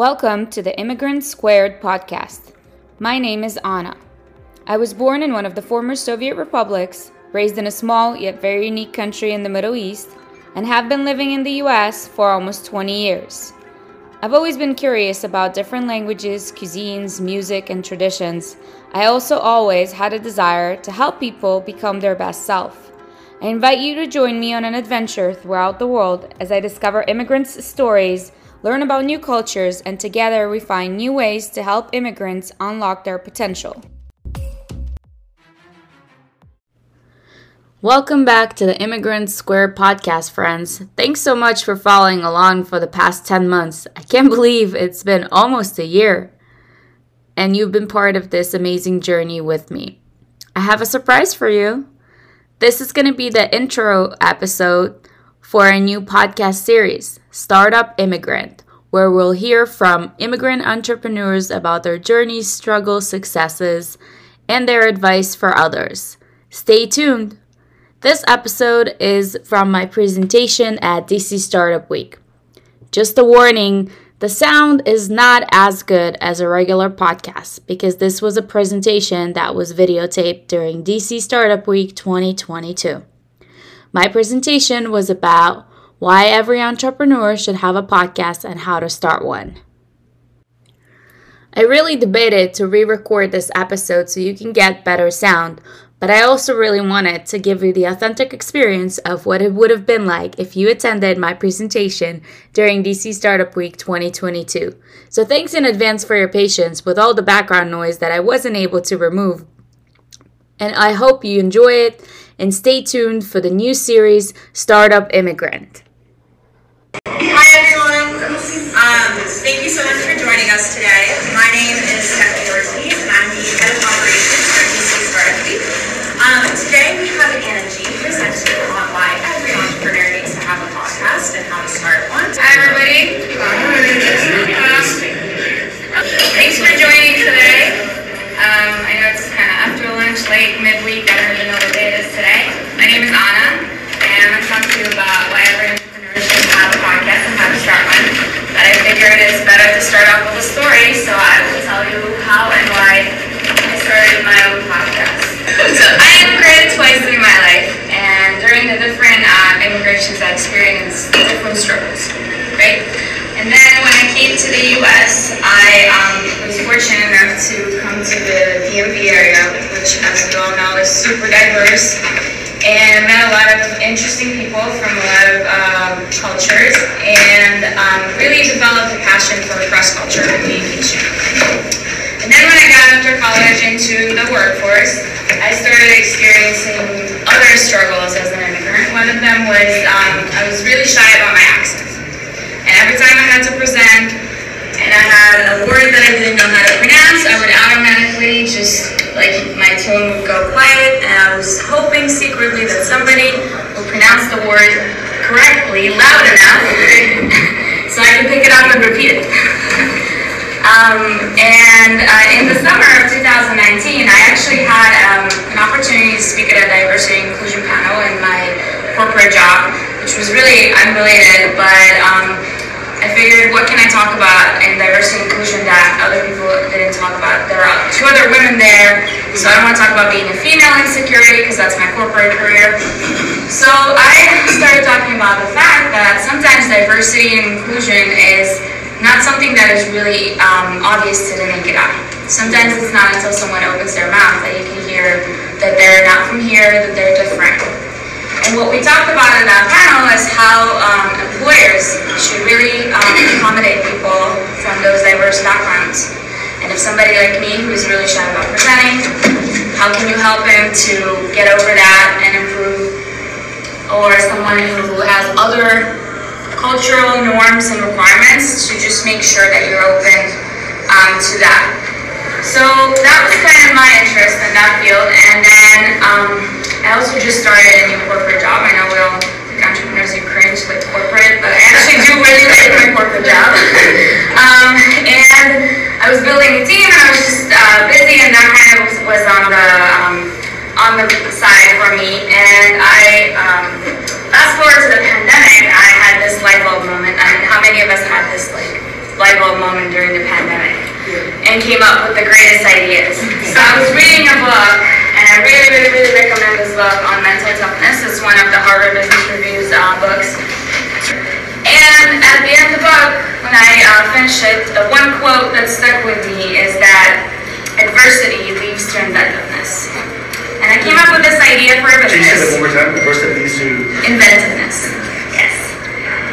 Welcome to the Immigrant Squared podcast. My name is Anna. I was born in one of the former Soviet republics, raised in a small yet very unique country in the Middle East, and have been living in the US for almost 20 years. I've always been curious about different languages, cuisines, music, and traditions. I also always had a desire to help people become their best self. I invite you to join me on an adventure throughout the world as I discover immigrants' stories learn about new cultures, and together we find new ways to help immigrants unlock their potential. Welcome back to the Immigrant Squared podcast, friends. Thanks so much for following along for the past 10 months. I can't believe it's been almost a year, and you've been part of this amazing journey with me. I have a surprise for you. This is going to be the intro episode for a new podcast series, Startup Immigrant, where we'll hear from immigrant entrepreneurs about their journeys, struggles, successes, and their advice for others. Stay tuned. This episode is from my presentation at DC Startup Week. Just a warning the sound is not as good as a regular podcast because this was a presentation that was videotaped during DC Startup Week 2022. My presentation was about why every entrepreneur should have a podcast and how to start one. I really debated to re record this episode so you can get better sound, but I also really wanted to give you the authentic experience of what it would have been like if you attended my presentation during DC Startup Week 2022. So thanks in advance for your patience with all the background noise that I wasn't able to remove. And I hope you enjoy it and stay tuned for the new series Startup Immigrant. Hi everyone. Um, thank you so much for joining us today. My name is Stephanie today we have Anna G presenting on why every entrepreneur needs to have a podcast and how to start one. Experienced different struggles, right? And then when I came to the U.S., I um, was fortunate enough to come to the DMV area, which, as you all know, is super diverse, and met a lot of interesting people from a lot of um, cultures, and um, really developed a passion for cross-cultural communication. Then when I got after college into the workforce, I started experiencing other struggles as an immigrant. One of them was um, I was really shy about my accent. And every time I had to present and I had a word that I didn't know how to pronounce, I would automatically just, like, my tone would go quiet, and I was hoping secretly that somebody would pronounce the word correctly, loud enough, so I could pick it up and repeat it. Um, and uh, in the summer of 2019, I actually had um, an opportunity to speak at a diversity and inclusion panel in my corporate job, which was really unrelated, but um, I figured what can I talk about in diversity and inclusion that other people didn't talk about. There are two other women there, so I don't want to talk about being a female in security because that's my corporate career. So I started talking about the fact that sometimes diversity and inclusion is not something that is really um, obvious to the naked eye. Sometimes it's not until someone opens their mouth that you can hear that they're not from here, that they're different. And what we talked about in that panel is how um, employers should really um, accommodate people from those diverse backgrounds. And if somebody like me who is really shy about presenting, how can you help him to get over that and improve? Or someone who has other cultural norms and requirements to just make sure that you're open um, to that. So that was kind of my interest in that field. And then um, I also just started a new corporate job. I know we all think entrepreneurs are cringe with corporate, but I actually do really like my corporate job. um, and I was building a team and I was just uh, busy and that kind of was, was on the um, on the side for me. And I um, fast forward to the pandemic, I had this light bulb moment. I mean, how many of us had this like light bulb moment during the pandemic? Yeah. and came up with the greatest ideas. So I was reading a book, and I really, really, really recommend this book on mental toughness. It's one of the Harvard Business Review's uh, books. And at the end of the book, when I uh, finished it, the one quote that stuck with me is that adversity leads to inventiveness. I came up with this idea for a Can you say that business. one more time? Adversity leads to. Inventiveness. Yes.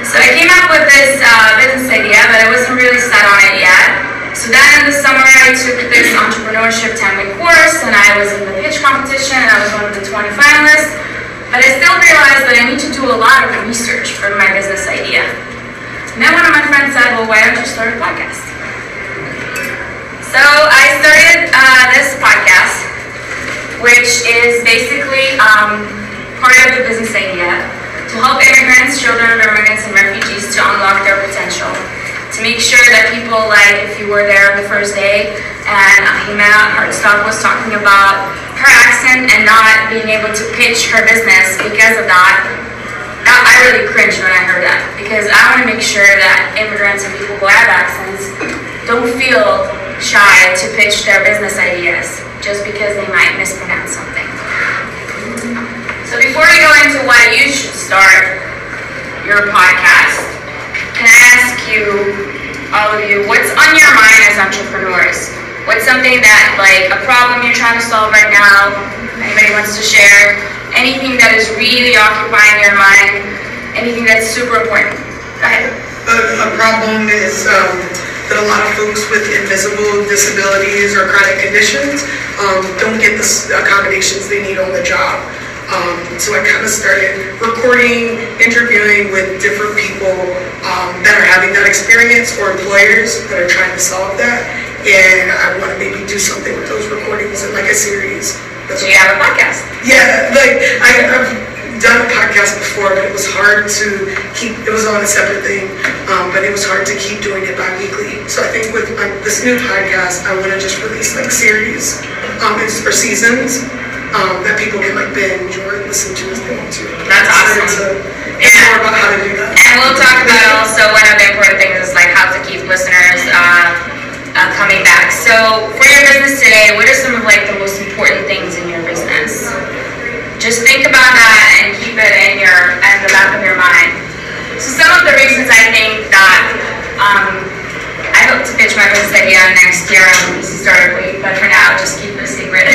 So I came up with this uh, business idea, but I wasn't really set on it yet. So then in the summer, I took this entrepreneurship 10-week course, and I was in the pitch competition, and I was one of the 20 finalists. But I still realized that I need to do a lot of research for my business idea. And then one of my friends said, well, why don't you start a podcast? So I started uh, this podcast, which is basically um, part of the business idea to help immigrants, children of immigrants, and refugees to unlock their potential. To make sure that people, like if you were there on the first day, and Hima Hartstock was talking about her accent and not being able to pitch her business because of that, that I really cringed when I heard that because I want to make sure that immigrants and people who have accents don't feel shy to pitch their business ideas just because they might mispronounce something. So before we go into why you should start your podcast, can I ask you, all of you, what's on your mind as entrepreneurs? What's something that, like, a problem you're trying to solve right now? Anybody wants to share? Anything that is really occupying your mind? Anything that's super important? Go ahead. A, a problem is um, that a lot of folks with invisible disabilities or chronic conditions um, don't get the accommodations they need on the job. Um, so I kind of started recording, interviewing with different people um, that are having that experience or employers that are trying to solve that. And I want to maybe do something with those recordings in like a series. So you have a podcast. Yeah, like I, I've done a podcast before, but it was hard to keep. It was on a separate thing, um, but it was hard to keep doing it bi-weekly. So I think with this new podcast, I want to just release like series um, or seasons um, that people can like binge or listen to as they want to. That's awesome. It's, a, more about how to do that. And we'll talk about also one of the important things is like how to keep listeners uh, uh, coming back. So for your business today, what are some of like the most important things in your business? Just think about that and keep it in your in the back of your mind. So some of the reasons I think that um, I hope to pitch my business idea next year on DC Startup Week, but for now, just keep it a secret.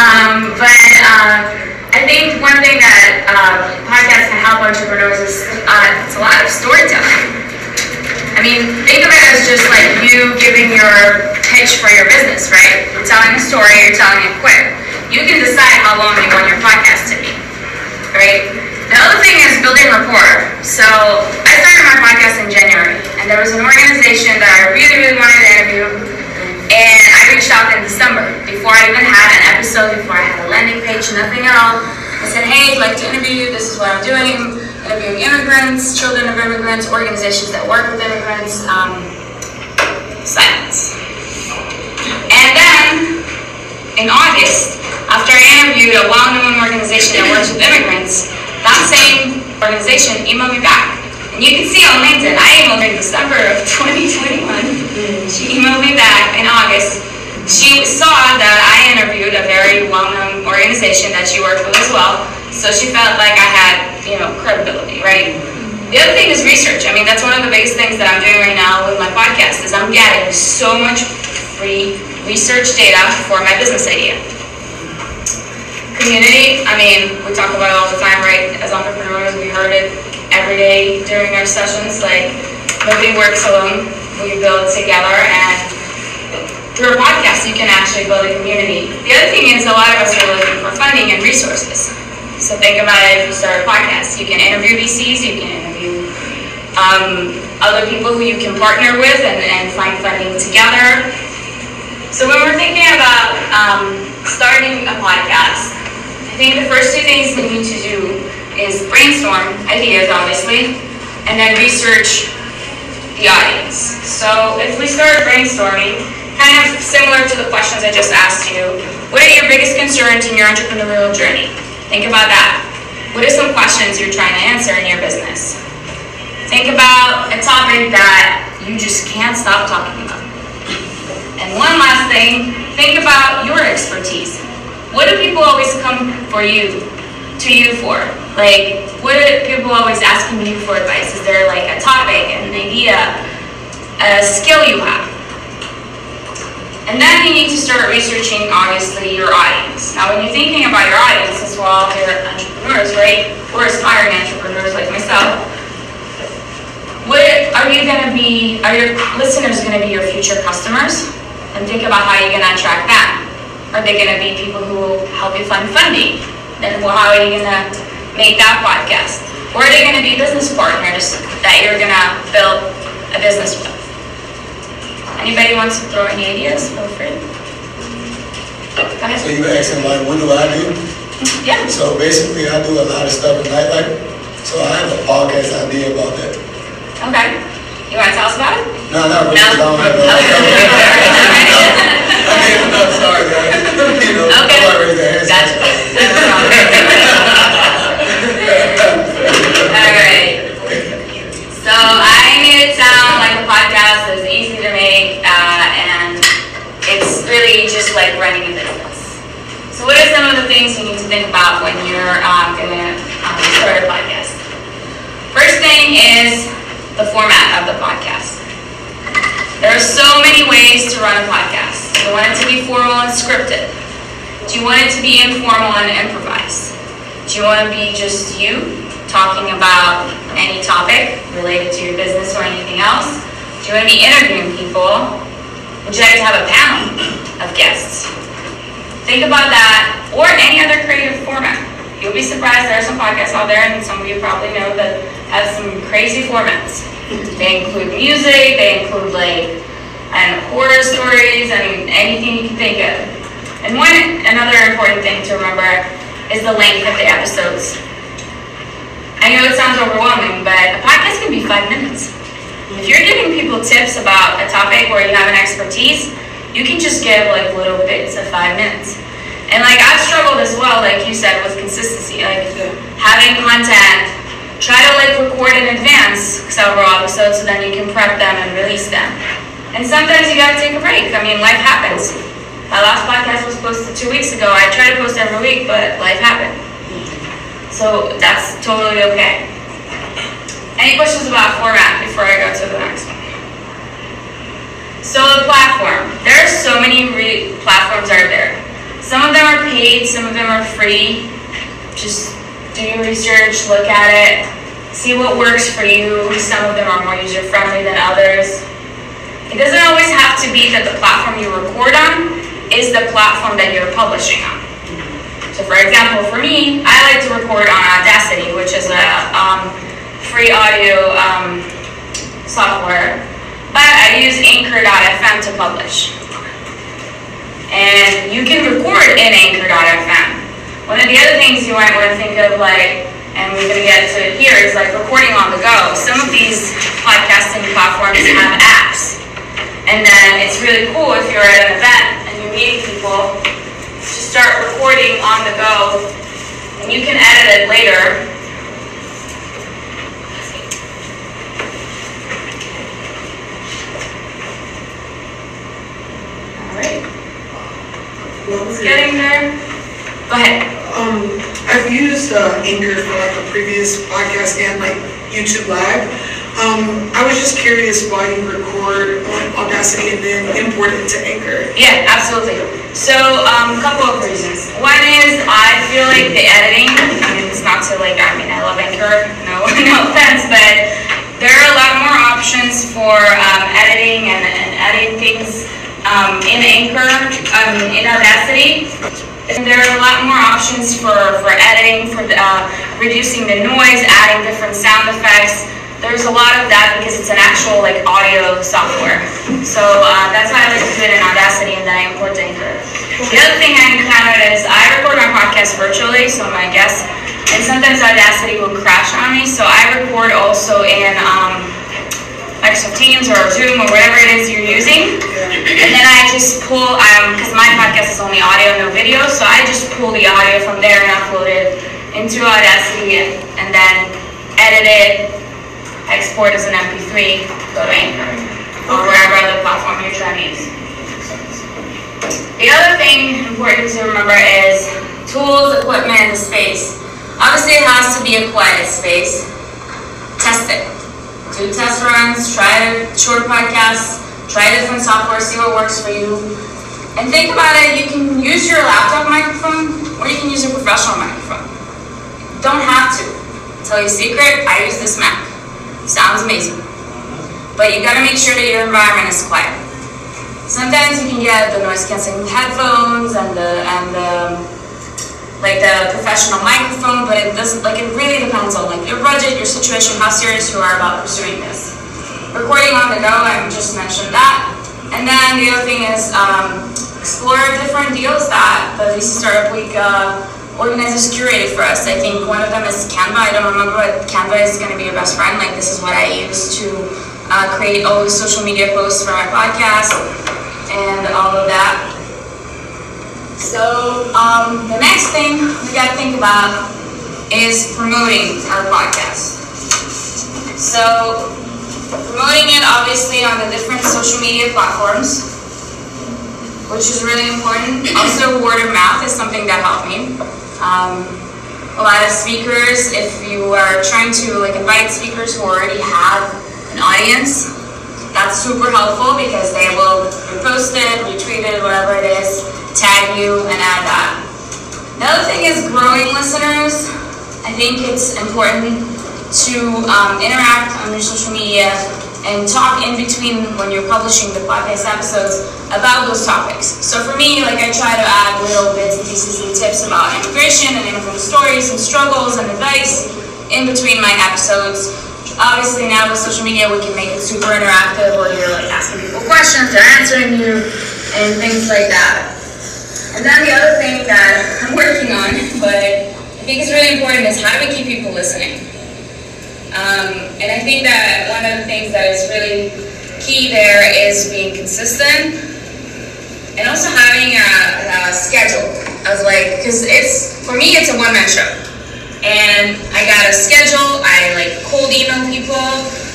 um, but uh, I think one thing that uh, podcasts can help entrepreneurs is uh, it's a lot of storytelling. I mean, think of it as just like you giving your pitch for your business, right? You're telling a story, you're telling it quick. You can decide how long you want your podcast to be, right? The other thing is building rapport. So I started my podcast in January, and there was an organization that I really, really wanted to interview, and I reached out in December before I even had an episode, before I had a landing page, nothing at all. I said, hey, I'd like to interview you. This is what I'm doing. Interviewing immigrants, children of immigrants, organizations that work with immigrants. Um, silence. And then in August, after I interviewed a well-known organization that works with immigrants, that same organization emailed me back. And you can see on LinkedIn, I emailed her in December of 2021. She emailed me back in August. She saw that I interviewed a very well-known organization that she worked with as well, so she felt like I had, you know, credibility, right? The other thing is research. I mean, that's one of the biggest things that I'm doing right now with my podcast is I'm getting so much free research data for my business idea. Community, I mean, we talk about it all the time, right? As entrepreneurs, we heard it every day during our sessions. Like, nobody works alone. We build together, and through a podcast, you can actually build a community. The other thing is, a lot of us are looking for funding and resources. So think about it if you start a podcast. You can interview VCs, you can interview um, other people who you can partner with and, and find funding together. So when we're thinking about um, starting a podcast, I think the first two things we need to do is brainstorm ideas, obviously, and then research the audience. So if we start brainstorming, kind of similar to the questions I just asked you, what are your biggest concerns in your entrepreneurial journey? Think about that. What are some questions you're trying to answer in your business? Think about a topic that you just can't stop talking about. And one last thing, think about your expertise. What do people always come for you, to you for? Like, what are people always asking you for advice? Is there like a topic, an idea, a skill you have? And then you need to start researching, obviously, your audience. Now, when you're thinking about your audience, as well, they're entrepreneurs, right? Or aspiring entrepreneurs like myself. What are you going to be, are your listeners going to be your future customers? And think about how you're going to attract them. Are they going to be people who will help you find funding? Then well, how are you going to make that podcast? Or are they going to be business partners that you're going to build a business with? Anybody wants to throw any ideas? Feel free. Go. So you were asking like, what do I do? Yeah. So basically, I do a lot of stuff in nightlife. So I have a podcast idea about that. Okay. You want to tell us about it? No, not really. I No? don't have Okay. I mean, I'm sorry, guys. You know, Okay. I'm already there. Gotcha. Alright. So I made it sound like a podcast is easy to make, uh, and it's really just like running a business. So what are some of the things you need to think about when you're, um, gonna, um, start a podcast? First thing is the format of the podcast. There are so many ways to run a podcast. Do you want it to be formal and scripted? Do you want it to be informal and improvised? Do you want to be just you talking about any topic related to your business or anything else? Do you want to be interviewing people? Would you like to have a panel of guests? Think about that or any other creative format. You'll be surprised there are some podcasts out there, and some of you probably know that have some crazy formats. They include music, they include like and horror stories and anything you can think of. And one another important thing to remember is the length of the episodes. I know it sounds overwhelming, but a podcast can be five minutes. If you're giving people tips about a topic where you have an expertise, you can just give like little bits of five minutes. And like I've struggled as well, like you said, with consistency, like having content. Try to like record in advance several episodes so then you can prep them and release them. And sometimes you gotta take a break. I mean, life happens. My last podcast was posted two weeks ago. I try to post every week, but life happened. So that's totally okay. Any questions about format before I go to the next one? So the platform. There are so many re- platforms out there. Some of them are paid, some of them are free. Just do your research, look at it, see what works for you. Some of them are more user friendly than others. It doesn't always have to be that the platform you record on is the platform that you're publishing on. So for example, for me, I like to record on Audacity, which is a um, free audio um, software, but I use Anchor.fm to publish. And you can record in Anchor.fm. One of the other things you might want to think of, like, and we're going to get to it here, is like recording on the go. Some of these podcasting platforms have apps. And then it's really cool if you're at an event and you're meeting people to start recording on the go. And you can edit it later. It's getting there. Go ahead. Um, I've used uh, Anchor for like a previous podcast and like YouTube Live. Um, I was just curious why you record on Audacity and then import it to Anchor. Yeah, absolutely. So, um, a couple of reasons. One is I feel like the editing, I mean, it's not to like, I mean, I love Anchor, no, no offense, but there are a lot more options for um, editing and, and editing things um, in Anchor, um, in Audacity. There are a lot more options for, for editing, for uh, reducing the noise, adding different sound effects. There's a lot of that because it's an actual like audio software. So uh, that's why I like to do it in Audacity and then I import to Anchor. The other thing I encountered is I record my podcast virtually, so my guests, and sometimes Audacity will crash on me. So I record also in um, Microsoft Teams or Zoom or whatever it is you're using. And then I just pull, um, because my podcast is only audio, no video, so I just pull the audio from there and upload it into Audacity and, and then edit it, export as an MP3, go to Anchor, or wherever other platform you're trying to use. The other thing important to remember is tools, equipment, and space. Obviously, it has to be a quiet space. Do test runs, try short podcasts, try different software, see what works for you. And think about it, you can use your laptop microphone or you can use a professional microphone. Don't have to. Tell you a secret, I use this Mac. Sounds amazing. But you gotta make sure that your environment is quiet. Sometimes you can get the noise canceling headphones and the and the like the professional microphone, but it doesn't like it really depends on like your budget, your situation, how serious you are about pursuing this. Recording on the go, I just mentioned that. And then the other thing is um, explore different deals that the DC Startup Week uh, organizers curated for us. I think one of them is Canva. I don't remember, what Canva is going to be your best friend. Like this is what I use to uh, create all the social media posts for my podcast and all of that. So um, the next thing we got to think about is promoting our podcast. So promoting it obviously on the different social media platforms, which is really important. Also, word of mouth is something that helped me. Um, a lot of speakers, if you are trying to like invite speakers who already have an audience, that's super helpful because they will repost it, retweet it, whatever it is, tag you, and add that. Another thing is growing listeners. I think it's important to um, interact on your social media and talk in between when you're publishing the podcast episodes about those topics. So for me, like I try to add little bits and pieces and tips about immigration and immigrant stories and struggles and advice in between my episodes. Obviously now with social media we can make it super interactive where you're like asking people questions, they're answering you, and things like that. And then the other thing that I'm working on, but I think is really important is how do we keep people listening? Um, and I think that one of the things that is really key there is being consistent and also having a, a schedule of like, because it's, for me, it's a one man show. And I got a schedule, I like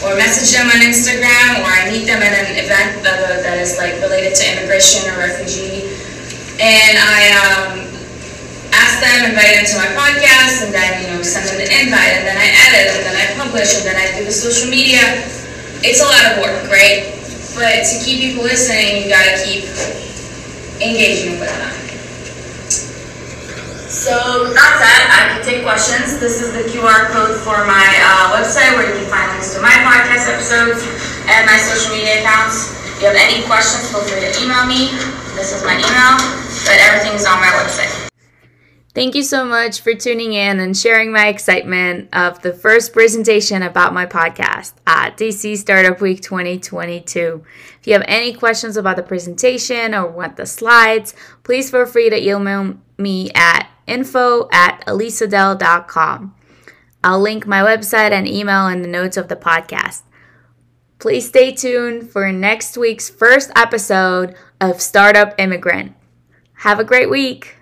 or message them on Instagram or I meet them at an event that, that is like related to immigration or refugee. And I, um, ask them, invite them to my podcast, and then, you know, send them an invite, and then I edit, and then I publish, and then I do the social media. It's a lot of work, right? But to keep people listening, you gotta keep engaging with them. So that's that. I can take questions. This is the QR code for my uh, website where you can find links to my podcast episodes and my social media accounts. If you have any questions, feel free to email me. This is my email, but everything is on my website. Thank you so much for tuning in and sharing my excitement of the first presentation about my podcast at DC Startup Week 2022. If you have any questions about the presentation or want the slides, please feel free to email me at info at alisadel.com. I'll link my website and email in the notes of the podcast. Please stay tuned for next week's first episode of Startup Immigrant. Have a great week.